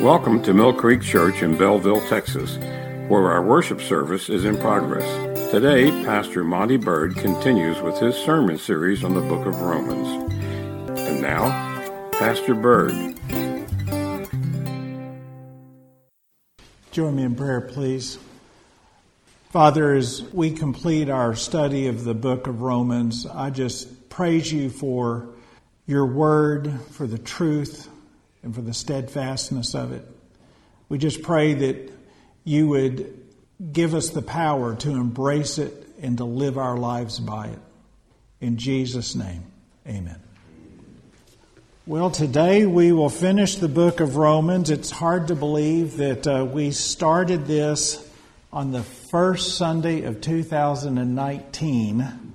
Welcome to Mill Creek Church in Bellville, Texas, where our worship service is in progress. Today, Pastor Monty Bird continues with his sermon series on the book of Romans. And now, Pastor Bird. Join me in prayer, please. Father, as we complete our study of the book of Romans, I just praise you for your word, for the truth, and for the steadfastness of it. We just pray that you would give us the power to embrace it and to live our lives by it. In Jesus' name, amen. Well, today we will finish the book of Romans. It's hard to believe that uh, we started this on the first Sunday of 2019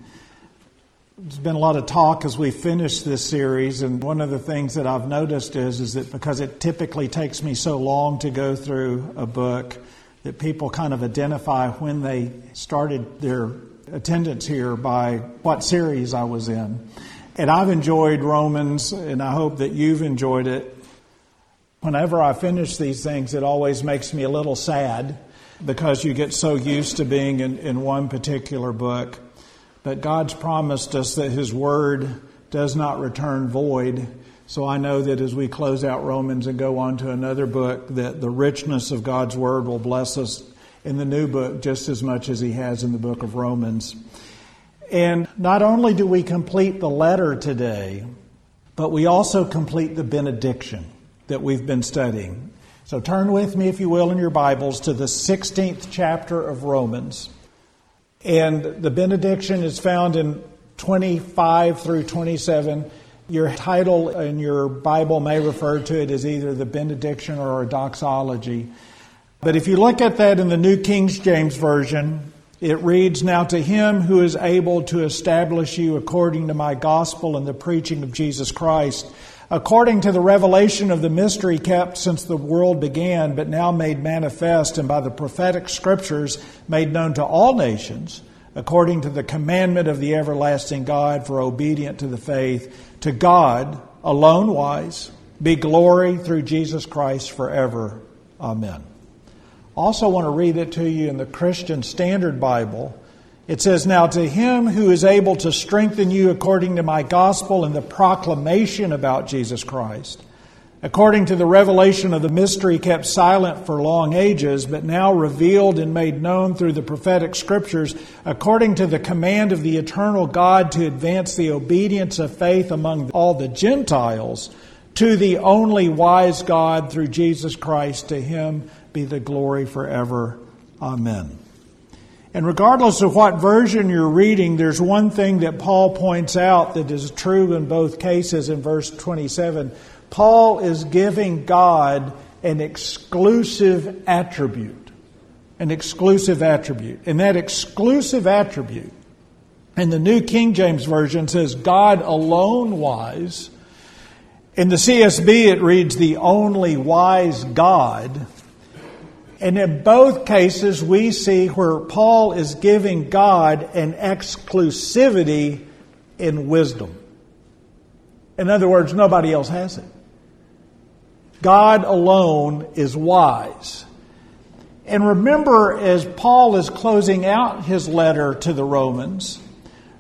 there's been a lot of talk as we finish this series, and one of the things that I've noticed is, is that because it typically takes me so long to go through a book, that people kind of identify when they started their attendance here by what series I was in. And I've enjoyed Romans, and I hope that you've enjoyed it. Whenever I finish these things, it always makes me a little sad because you get so used to being in, in one particular book. But God's promised us that His Word does not return void. So I know that as we close out Romans and go on to another book, that the richness of God's Word will bless us in the new book just as much as He has in the book of Romans. And not only do we complete the letter today, but we also complete the benediction that we've been studying. So turn with me, if you will, in your Bibles to the 16th chapter of Romans. And the benediction is found in 25 through 27. Your title in your Bible may refer to it as either the benediction or a doxology. But if you look at that in the New King James Version, it reads, Now to him who is able to establish you according to my gospel and the preaching of Jesus Christ, according to the revelation of the mystery kept since the world began, but now made manifest and by the prophetic scriptures made known to all nations, according to the commandment of the everlasting God for obedient to the faith, to God alone wise, be glory through Jesus Christ forever. Amen. Also want to read it to you in the Christian Standard Bible it says, Now to him who is able to strengthen you according to my gospel and the proclamation about Jesus Christ, according to the revelation of the mystery kept silent for long ages, but now revealed and made known through the prophetic scriptures, according to the command of the eternal God to advance the obedience of faith among all the Gentiles, to the only wise God through Jesus Christ, to him be the glory forever. Amen. And regardless of what version you're reading, there's one thing that Paul points out that is true in both cases in verse 27. Paul is giving God an exclusive attribute. An exclusive attribute. And that exclusive attribute in the New King James Version says God alone wise. In the CSB, it reads the only wise God. And in both cases, we see where Paul is giving God an exclusivity in wisdom. In other words, nobody else has it. God alone is wise. And remember, as Paul is closing out his letter to the Romans,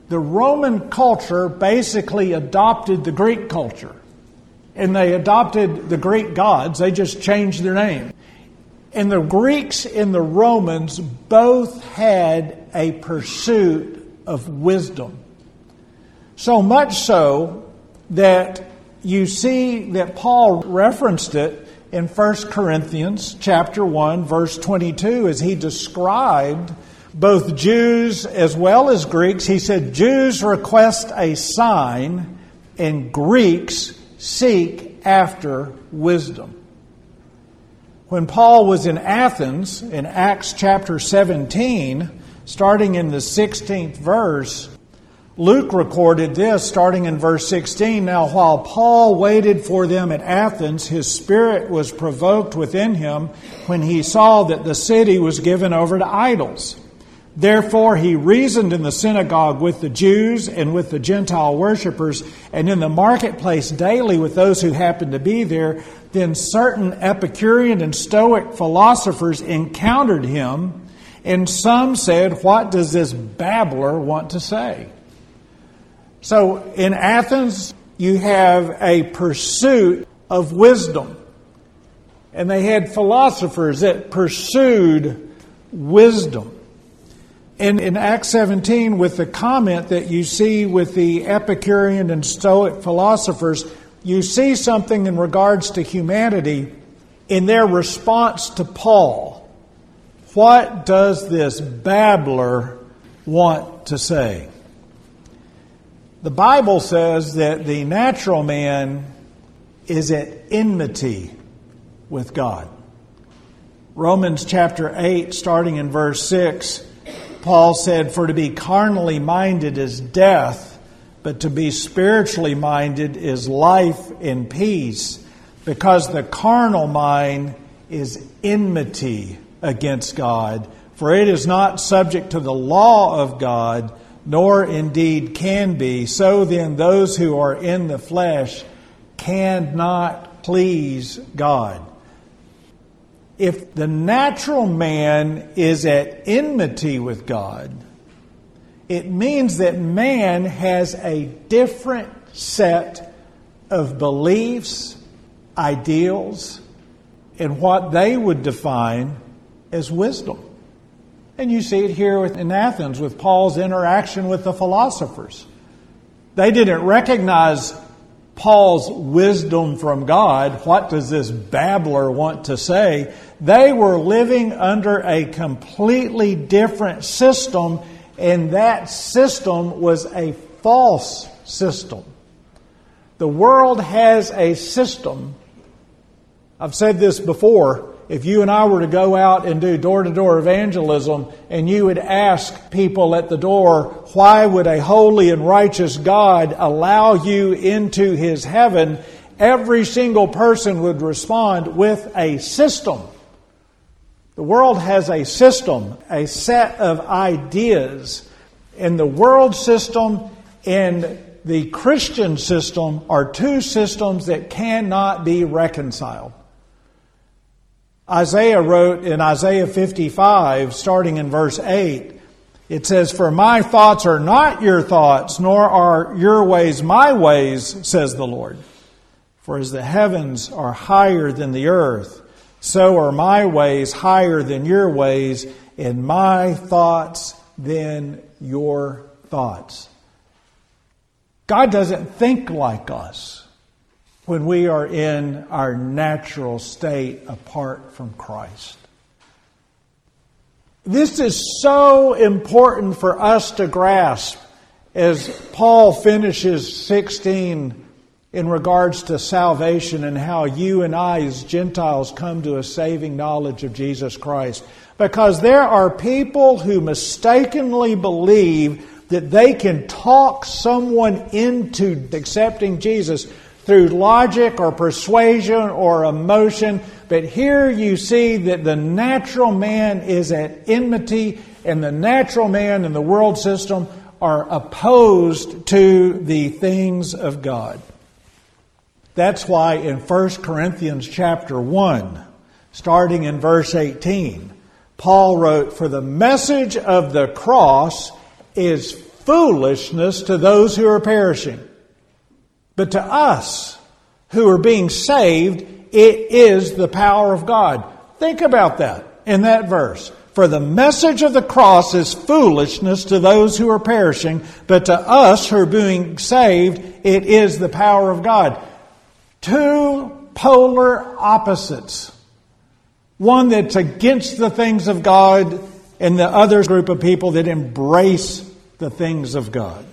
the Roman culture basically adopted the Greek culture. And they adopted the Greek gods, they just changed their name. And the Greeks and the Romans both had a pursuit of wisdom. So much so that you see that Paul referenced it in 1 Corinthians chapter 1 verse 22 as he described both Jews as well as Greeks. He said Jews request a sign and Greeks seek after wisdom. When Paul was in Athens, in Acts chapter 17, starting in the 16th verse, Luke recorded this starting in verse 16. Now, while Paul waited for them at Athens, his spirit was provoked within him when he saw that the city was given over to idols. Therefore, he reasoned in the synagogue with the Jews and with the Gentile worshippers, and in the marketplace daily with those who happened to be there. Then certain Epicurean and Stoic philosophers encountered him, and some said, What does this babbler want to say? So in Athens, you have a pursuit of wisdom. And they had philosophers that pursued wisdom. And in Acts 17, with the comment that you see with the Epicurean and Stoic philosophers, you see something in regards to humanity in their response to Paul. What does this babbler want to say? The Bible says that the natural man is at enmity with God. Romans chapter 8, starting in verse 6 Paul said, For to be carnally minded is death, but to be spiritually minded is life and peace, because the carnal mind is enmity against God. For it is not subject to the law of God, nor indeed can be. So then, those who are in the flesh cannot please God if the natural man is at enmity with God, it means that man has a different set of beliefs, ideals, and what they would define as wisdom. And you see it here in Athens with Paul's interaction with the philosophers. They didn't recognize Paul's wisdom from God. What does this babbler want to say? They were living under a completely different system, and that system was a false system. The world has a system. I've said this before if you and I were to go out and do door to door evangelism and you would ask people at the door, why would a holy and righteous God allow you into his heaven? Every single person would respond with a system. The world has a system, a set of ideas, and the world system and the Christian system are two systems that cannot be reconciled. Isaiah wrote in Isaiah 55, starting in verse 8, it says, For my thoughts are not your thoughts, nor are your ways my ways, says the Lord. For as the heavens are higher than the earth, so are my ways higher than your ways, and my thoughts than your thoughts. God doesn't think like us when we are in our natural state apart from Christ. This is so important for us to grasp as Paul finishes 16 in regards to salvation and how you and I, as Gentiles, come to a saving knowledge of Jesus Christ. Because there are people who mistakenly believe that they can talk someone into accepting Jesus through logic or persuasion or emotion. But here you see that the natural man is at enmity, and the natural man and the world system are opposed to the things of God. That's why in 1 Corinthians chapter 1, starting in verse 18, Paul wrote, For the message of the cross is foolishness to those who are perishing but to us who are being saved, it is the power of God. Think about that in that verse. For the message of the cross is foolishness to those who are perishing, but to us who are being saved, it is the power of God. Two polar opposites. One that's against the things of God, and the other group of people that embrace the things of God.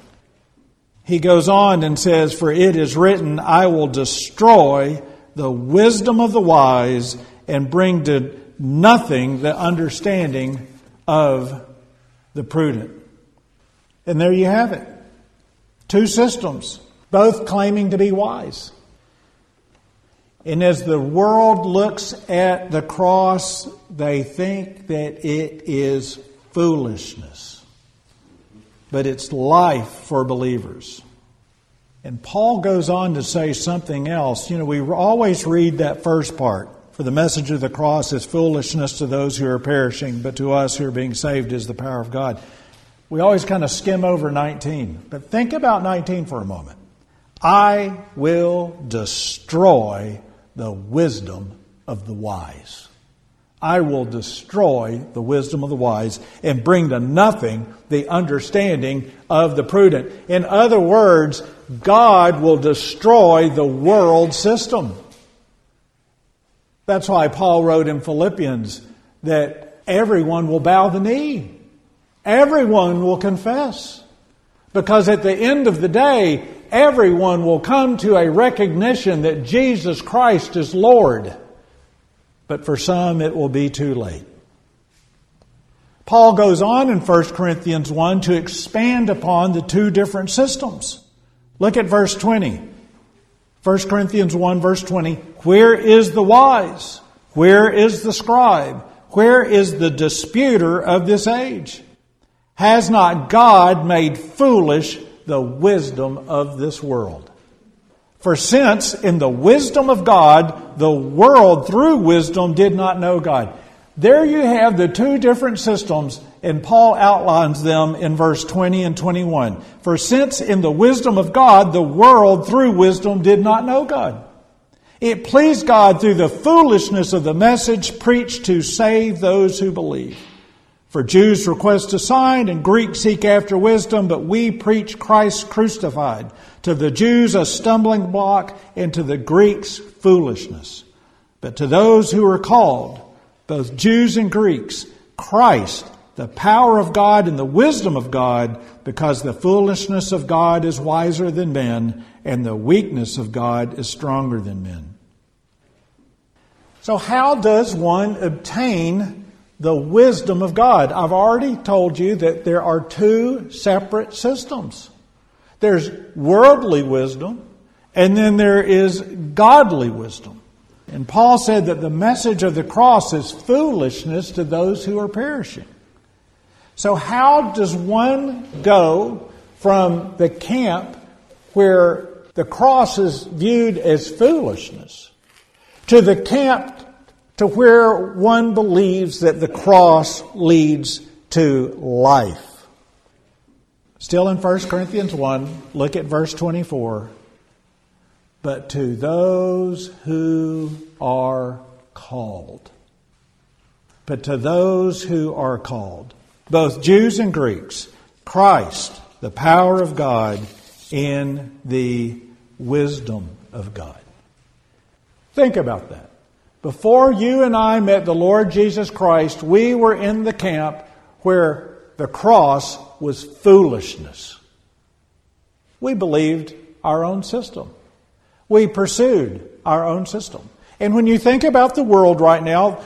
He goes on and says, For it is written, I will destroy the wisdom of the wise and bring to nothing the understanding of the prudent. And there you have it. Two systems, both claiming to be wise. And as the world looks at the cross, they think that it is foolishness. But it's life for believers. And Paul goes on to say something else. You know, we always read that first part. For the message of the cross is foolishness to those who are perishing, but to us who are being saved is the power of God. We always kind of skim over 19. But think about 19 for a moment. I will destroy the wisdom of the wise. I will destroy the wisdom of the wise and bring to nothing the understanding of the prudent. In other words, God will destroy the world system. That's why Paul wrote in Philippians that everyone will bow the knee. Everyone will confess. Because at the end of the day, everyone will come to a recognition that Jesus Christ is Lord. But for some, it will be too late. Paul goes on in 1 Corinthians 1 to expand upon the two different systems. Look at verse 20. 1 Corinthians 1 verse 20. Where is the wise? Where is the scribe? Where is the disputer of this age? Has not God made foolish the wisdom of this world. For since in the wisdom of God, the world through wisdom did not know God. There you have the two different systems, and Paul outlines them in verse 20 and 21. For since in the wisdom of God, the world through wisdom did not know God. It pleased God through the foolishness of the message preached to save those who believe. For Jews request a sign and Greeks seek after wisdom, but we preach Christ crucified. To the Jews a stumbling block and to the Greeks foolishness. But to those who are called, both Jews and Greeks, Christ, the power of God and the wisdom of God, because the foolishness of God is wiser than men and the weakness of God is stronger than men. So how does one obtain the wisdom of God. I've already told you that there are two separate systems. There's worldly wisdom, and then there is godly wisdom. And Paul said that the message of the cross is foolishness to those who are perishing. So, how does one go from the camp where the cross is viewed as foolishness to the camp to where one believes that the cross leads to life. Still in 1 Corinthians 1, look at verse 24. But to those who are called. But to those who are called, both Jews and Greeks, Christ, the power of God, in the wisdom of God. Think about that. Before you and I met the Lord Jesus Christ, we were in the camp where the cross was foolishness. We believed our own system. We pursued our own system. And when you think about the world right now,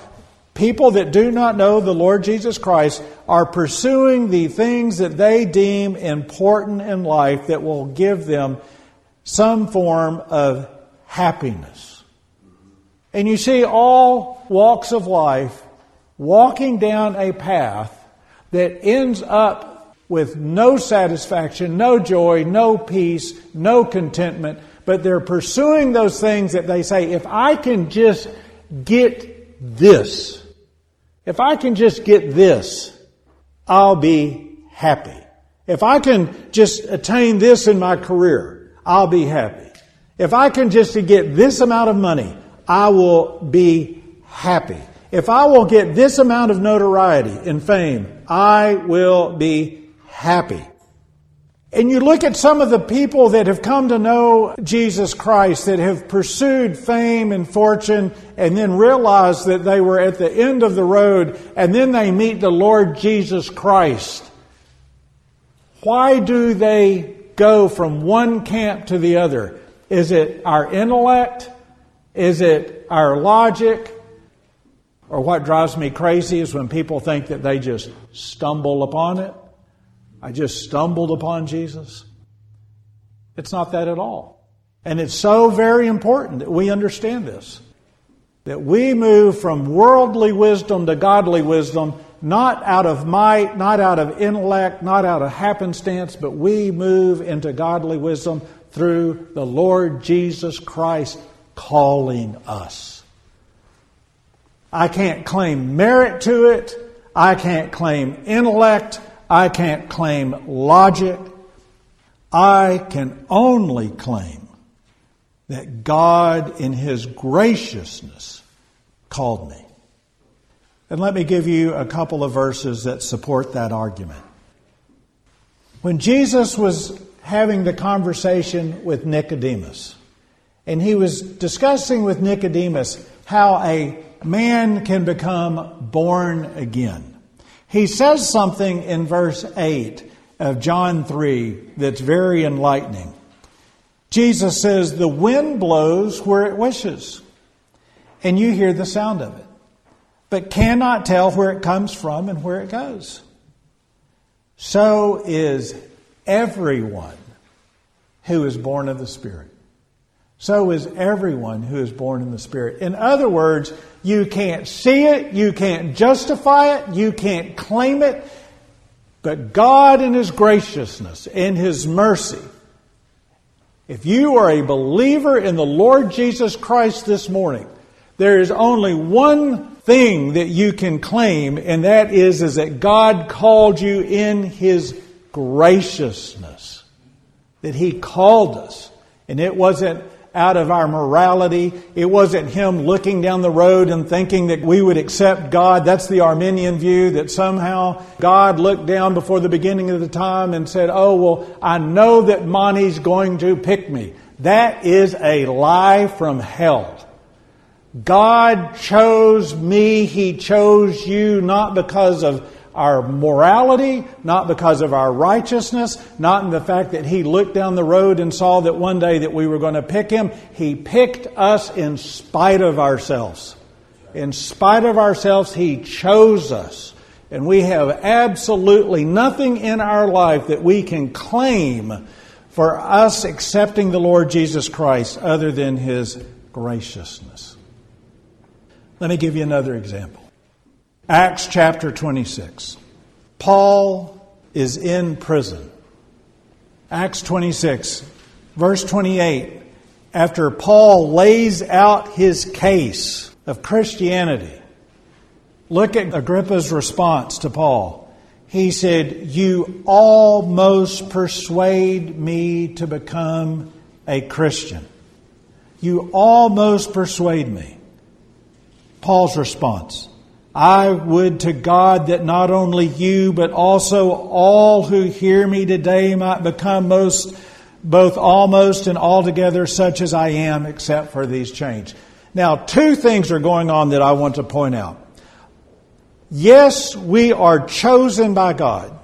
people that do not know the Lord Jesus Christ are pursuing the things that they deem important in life that will give them some form of happiness. And you see all walks of life walking down a path that ends up with no satisfaction, no joy, no peace, no contentment, but they're pursuing those things that they say, if I can just get this, if I can just get this, I'll be happy. If I can just attain this in my career, I'll be happy. If I can just get this amount of money, I will be happy. If I will get this amount of notoriety and fame, I will be happy. And you look at some of the people that have come to know Jesus Christ, that have pursued fame and fortune, and then realize that they were at the end of the road, and then they meet the Lord Jesus Christ. Why do they go from one camp to the other? Is it our intellect? Is it our logic? Or what drives me crazy is when people think that they just stumble upon it. I just stumbled upon Jesus. It's not that at all. And it's so very important that we understand this. That we move from worldly wisdom to godly wisdom, not out of might, not out of intellect, not out of happenstance, but we move into godly wisdom through the Lord Jesus Christ calling us. I can't claim merit to it. I can't claim intellect. I can't claim logic. I can only claim that God, in His graciousness, called me. And let me give you a couple of verses that support that argument. When Jesus was having the conversation with Nicodemus, and he was discussing with Nicodemus how a man can become born again. He says something in verse 8 of John 3 that's very enlightening. Jesus says, The wind blows where it wishes, and you hear the sound of it, but cannot tell where it comes from and where it goes. So is everyone who is born of the Spirit. So is everyone who is born in the Spirit. In other words, you can't see it, you can't justify it, you can't claim it, but God in His graciousness, in His mercy, if you are a believer in the Lord Jesus Christ this morning, there is only one thing that you can claim, and that is, is that God called you in His graciousness. That He called us. And it wasn't out of our morality. It wasn't him looking down the road and thinking that we would accept God. That's the Arminian view that somehow God looked down before the beginning of the time and said, Oh, well, I know that Monty's going to pick me. That is a lie from hell. God chose me. He chose you not because of our morality, not because of our righteousness, not in the fact that he looked down the road and saw that one day that we were going to pick him. He picked us in spite of ourselves. In spite of ourselves, he chose us. And we have absolutely nothing in our life that we can claim for us accepting the Lord Jesus Christ other than his graciousness. Let me give you another example. Acts chapter 26. Paul is in prison. Acts 26, verse 28. After Paul lays out his case of Christianity, look at Agrippa's response to Paul. He said, You almost persuade me to become a Christian. You almost persuade me. Paul's response I would to God that not only you, but also all who hear me today might become most, both almost and altogether such as I am, except for these chains. Now, two things are going on that I want to point out. Yes, we are chosen by God,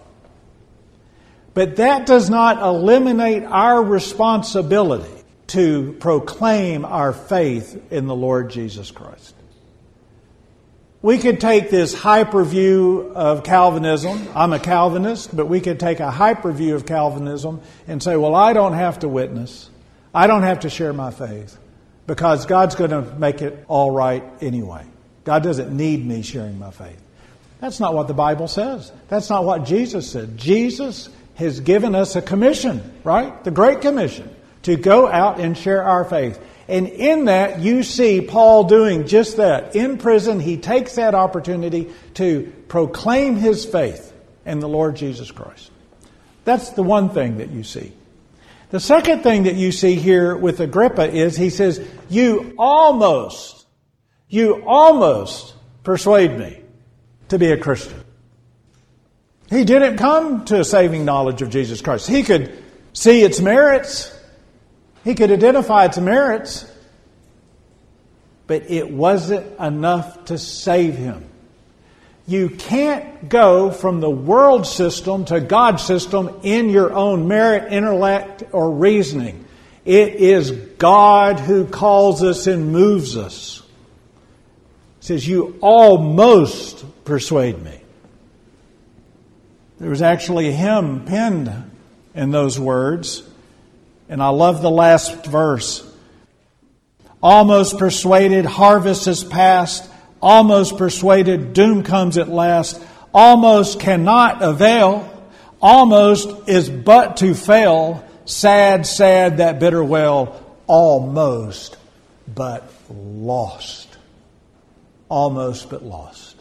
but that does not eliminate our responsibility to proclaim our faith in the Lord Jesus Christ. We could take this hyper view of Calvinism. I'm a Calvinist, but we could take a hyper view of Calvinism and say, well, I don't have to witness. I don't have to share my faith because God's going to make it all right anyway. God doesn't need me sharing my faith. That's not what the Bible says. That's not what Jesus said. Jesus has given us a commission, right? The Great Commission to go out and share our faith. And in that, you see Paul doing just that. In prison, he takes that opportunity to proclaim his faith in the Lord Jesus Christ. That's the one thing that you see. The second thing that you see here with Agrippa is he says, You almost, you almost persuade me to be a Christian. He didn't come to a saving knowledge of Jesus Christ. He could see its merits. He could identify its merits, but it wasn't enough to save him. You can't go from the world system to God's system in your own merit, intellect, or reasoning. It is God who calls us and moves us. He says, You almost persuade me. There was actually a hymn penned in those words. And I love the last verse. Almost persuaded, harvest is past. Almost persuaded, doom comes at last. almost cannot avail, almost is but to fail, sad, sad, that bitter well, almost but lost. Almost but lost.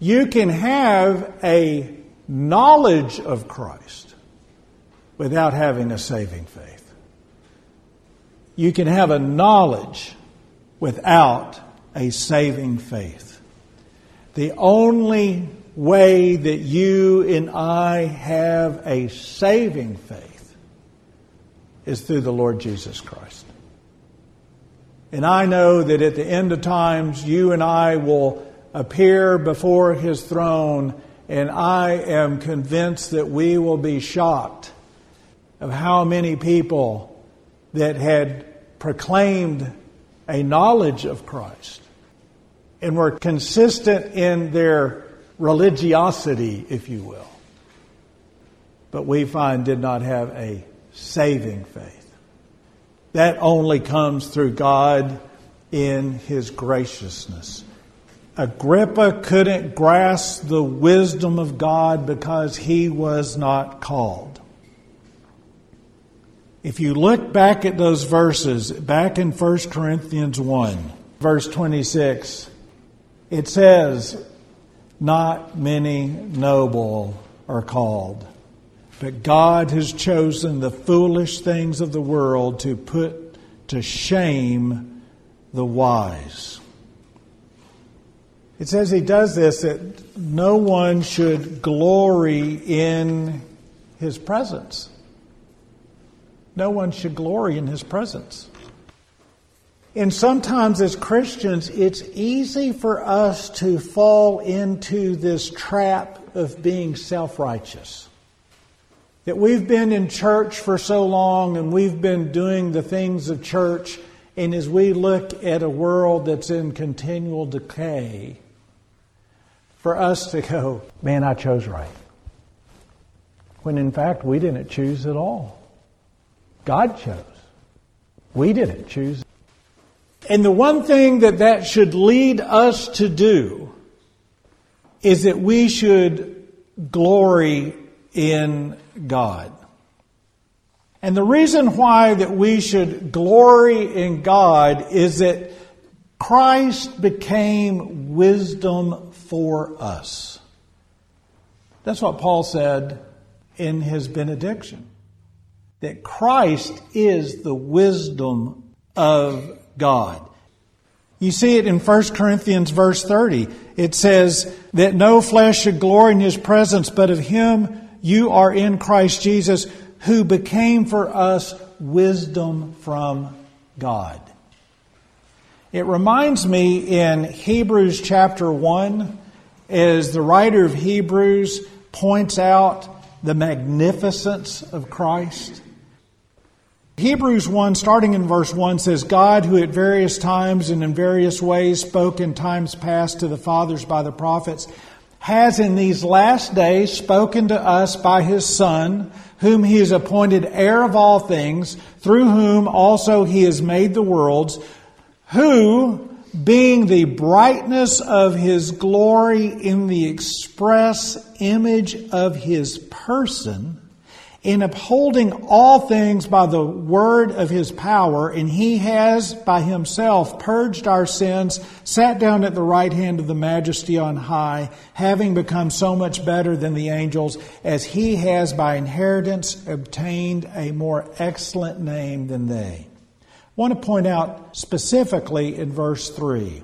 You can have a knowledge of Christ without having a saving faith. You can have a knowledge without a saving faith. The only way that you and I have a saving faith is through the Lord Jesus Christ. And I know that at the end of times, you and I will appear before his throne, and I am convinced that we will be shocked of how many people that had proclaimed a knowledge of Christ and were consistent in their religiosity, if you will, but we find did not have a saving faith. That only comes through God in His graciousness. Agrippa couldn't grasp the wisdom of God because he was not called. If you look back at those verses, back in 1 Corinthians 1, verse 26, it says, Not many noble are called, but God has chosen the foolish things of the world to put to shame the wise. It says he does this that no one should glory in his presence. No one should glory in his presence. And sometimes as Christians, it's easy for us to fall into this trap of being self righteous. That we've been in church for so long and we've been doing the things of church, and as we look at a world that's in continual decay, for us to go, man, I chose right. When in fact, we didn't choose at all. God chose. We didn't choose. And the one thing that that should lead us to do is that we should glory in God. And the reason why that we should glory in God is that Christ became wisdom for us. That's what Paul said in his benediction. That Christ is the wisdom of God. You see it in 1 Corinthians verse 30. It says that no flesh should glory in his presence, but of him you are in Christ Jesus, who became for us wisdom from God. It reminds me in Hebrews chapter 1, as the writer of Hebrews points out the magnificence of Christ. Hebrews 1, starting in verse 1, says, God, who at various times and in various ways spoke in times past to the fathers by the prophets, has in these last days spoken to us by his Son, whom he has appointed heir of all things, through whom also he has made the worlds who, being the brightness of his glory in the express image of his person, in upholding all things by the word of his power, and he has by himself purged our sins, sat down at the right hand of the majesty on high, having become so much better than the angels, as he has by inheritance obtained a more excellent name than they. I want to point out specifically in verse 3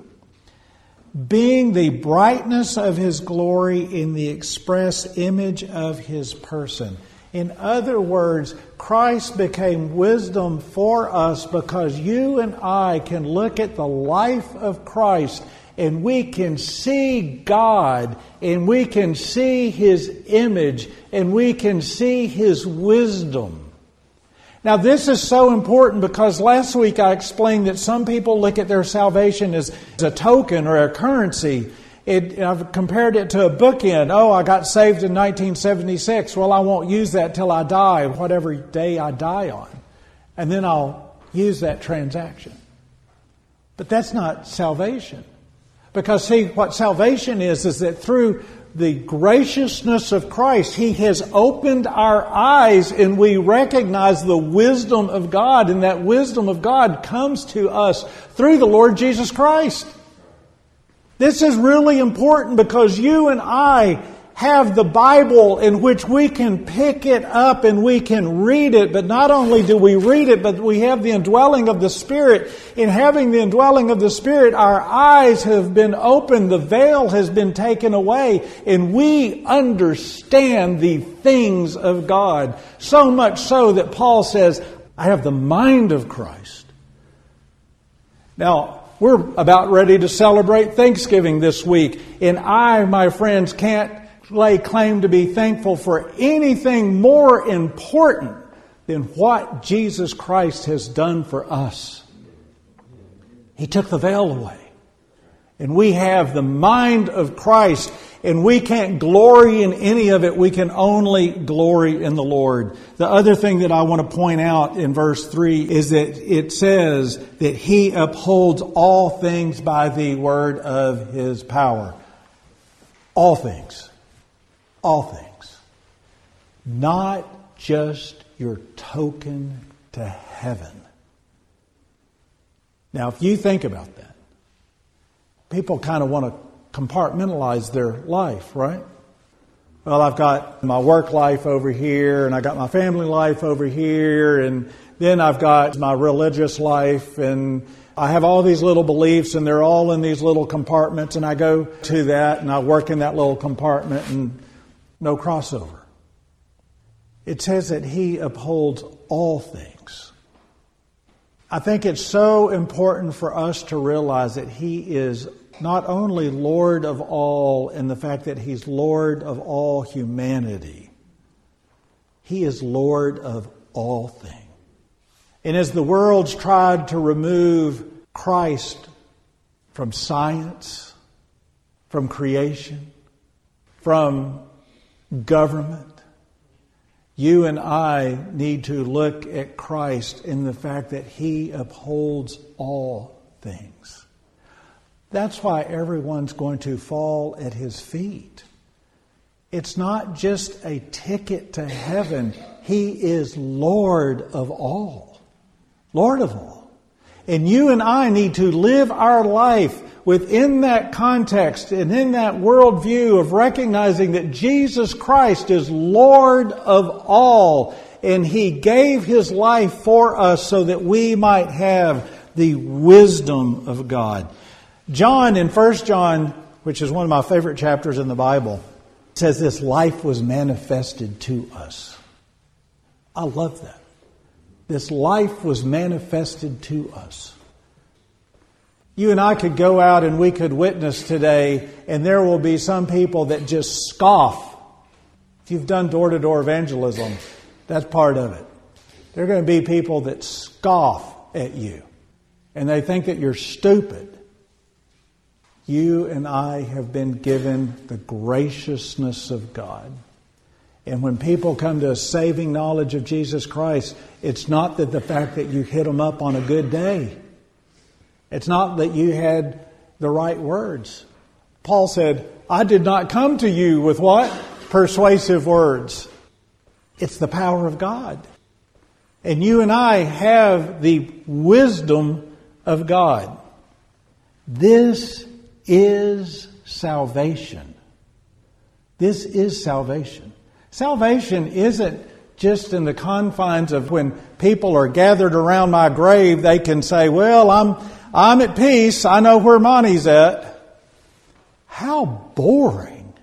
being the brightness of his glory in the express image of his person. In other words, Christ became wisdom for us because you and I can look at the life of Christ and we can see God and we can see His image and we can see His wisdom. Now, this is so important because last week I explained that some people look at their salvation as, a token or a currency. It, I've compared it to a bookend. Oh, I got saved in 1976. Well, I won't use that till I die, whatever day I die on. And then I'll use that transaction. But that's not salvation. Because see, what salvation is, is that through the graciousness of Christ, He has opened our eyes and we recognize the wisdom of God, and that wisdom of God comes to us through the Lord Jesus Christ. This is really important because you and I have the Bible in which we can pick it up and we can read it, but not only do we read it, but we have the indwelling of the Spirit. In having the indwelling of the Spirit, our eyes have been opened, the veil has been taken away, and we understand the things of God. So much so that Paul says, I have the mind of Christ. Now, we're about ready to celebrate Thanksgiving this week, and I, my friends, can't lay claim to be thankful for anything more important than what Jesus Christ has done for us. He took the veil away. And we have the mind of Christ, and we can't glory in any of it. We can only glory in the Lord. The other thing that I want to point out in verse 3 is that it says that He upholds all things by the word of His power. All things all things, not just your token to heaven. Now, if you think about that, people kind of want to compartmentalize their life, right? Well, I've got my work life over here, and I got my family life over here, and then I've got my religious life, and I have all these little beliefs, and they're all in these little compartments, and I go to that, and I work in that little compartment, and no crossover. It says that He upholds all things. I think it's so important for us to realize that He is not only Lord of all in the fact that He's Lord of all humanity, He is Lord of all things. And as the world's tried to remove Christ from science, from creation, from government. You and I need to look at Christ in the fact that He upholds all things. That's why everyone's going to fall at His feet. It's not just a ticket to heaven, He is Lord of all. Lord of all. And you and I need to live our life within that context and in that worldview of recognizing that Jesus Christ is Lord of all and He gave His life for us so that we might have the wisdom of God. John in 1 John, which is one of my favorite chapters in the Bible, says this life was manifested to us. I love that. This life was manifested to us. You and I could go out and we could witness today, and there will be some people that just scoff. If you've done door to door evangelism, that's part of it. There are going to be people that scoff at you, and they think that you're stupid. You and I have been given the graciousness of God. And when people come to a saving knowledge of Jesus Christ, it's not that the fact that you hit them up on a good day. It's not that you had the right words. Paul said, I did not come to you with what? Persuasive words. It's the power of God. And you and I have the wisdom of God. This is salvation. This is salvation. Salvation isn't just in the confines of when people are gathered around my grave, they can say, Well, I'm, I'm at peace. I know where Monty's at. How boring.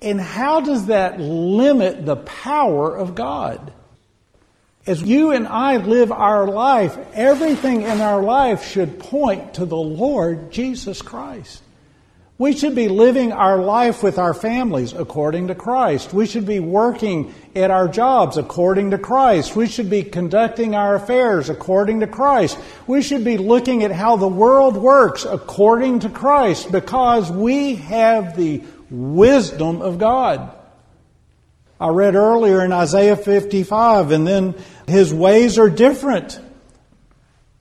And how does that limit the power of God? As you and I live our life, everything in our life should point to the Lord Jesus Christ. We should be living our life with our families according to Christ. We should be working at our jobs according to Christ. We should be conducting our affairs according to Christ. We should be looking at how the world works according to Christ because we have the wisdom of God. I read earlier in Isaiah 55, and then his ways are different.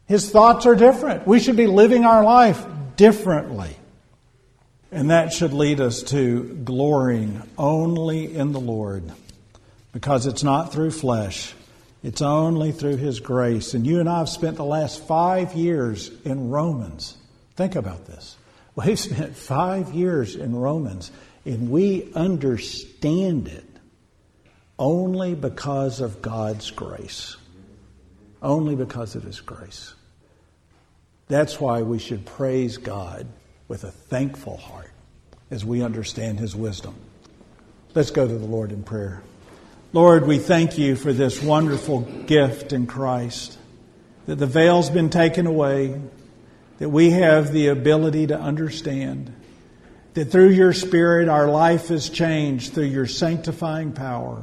His thoughts are different. We should be living our life differently. And that should lead us to glorying only in the Lord because it's not through flesh, it's only through His grace. And you and I have spent the last five years in Romans. Think about this. We've spent five years in Romans, and we understand it only because of God's grace. Only because of His grace. That's why we should praise God with a thankful heart as we understand His wisdom. Let's go to the Lord in prayer. Lord, we thank you for this wonderful gift in Christ, that the veil's been taken away, that we have the ability to understand, that through your Spirit our life is changed through your sanctifying power.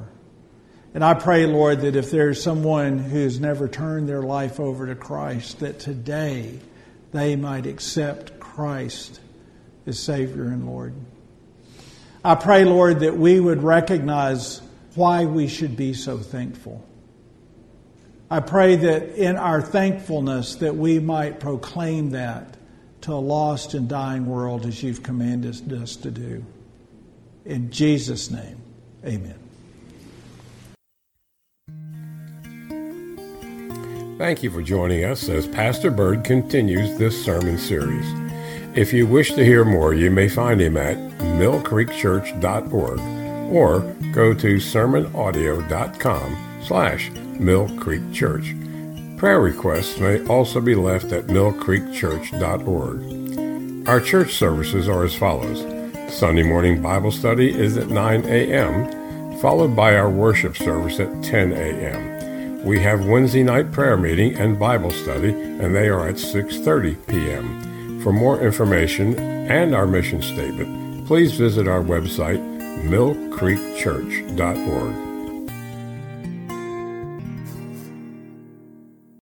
And I pray, Lord, that if there's someone who's never turned their life over to Christ, that today they might accept Christ as Savior and Lord. I pray, Lord, that we would recognize why we should be so thankful. I pray that in our thankfulness that we might proclaim that to a lost and dying world as you've commanded us to do. In Jesus' name, amen. Thank you for joining us as Pastor Bird continues this sermon series. If you wish to hear more, you may find him at millcreekchurch.org or go to sermonaudio.com slash millcreekchurch. Prayer requests may also be left at millcreekchurch.org. Our church services are as follows. Sunday morning Bible study is at 9 a.m., followed by our worship service at 10 a.m. We have Wednesday night prayer meeting and Bible study, and they are at 6:30 p.m. For more information and our mission statement, please visit our website millcreekchurch.org.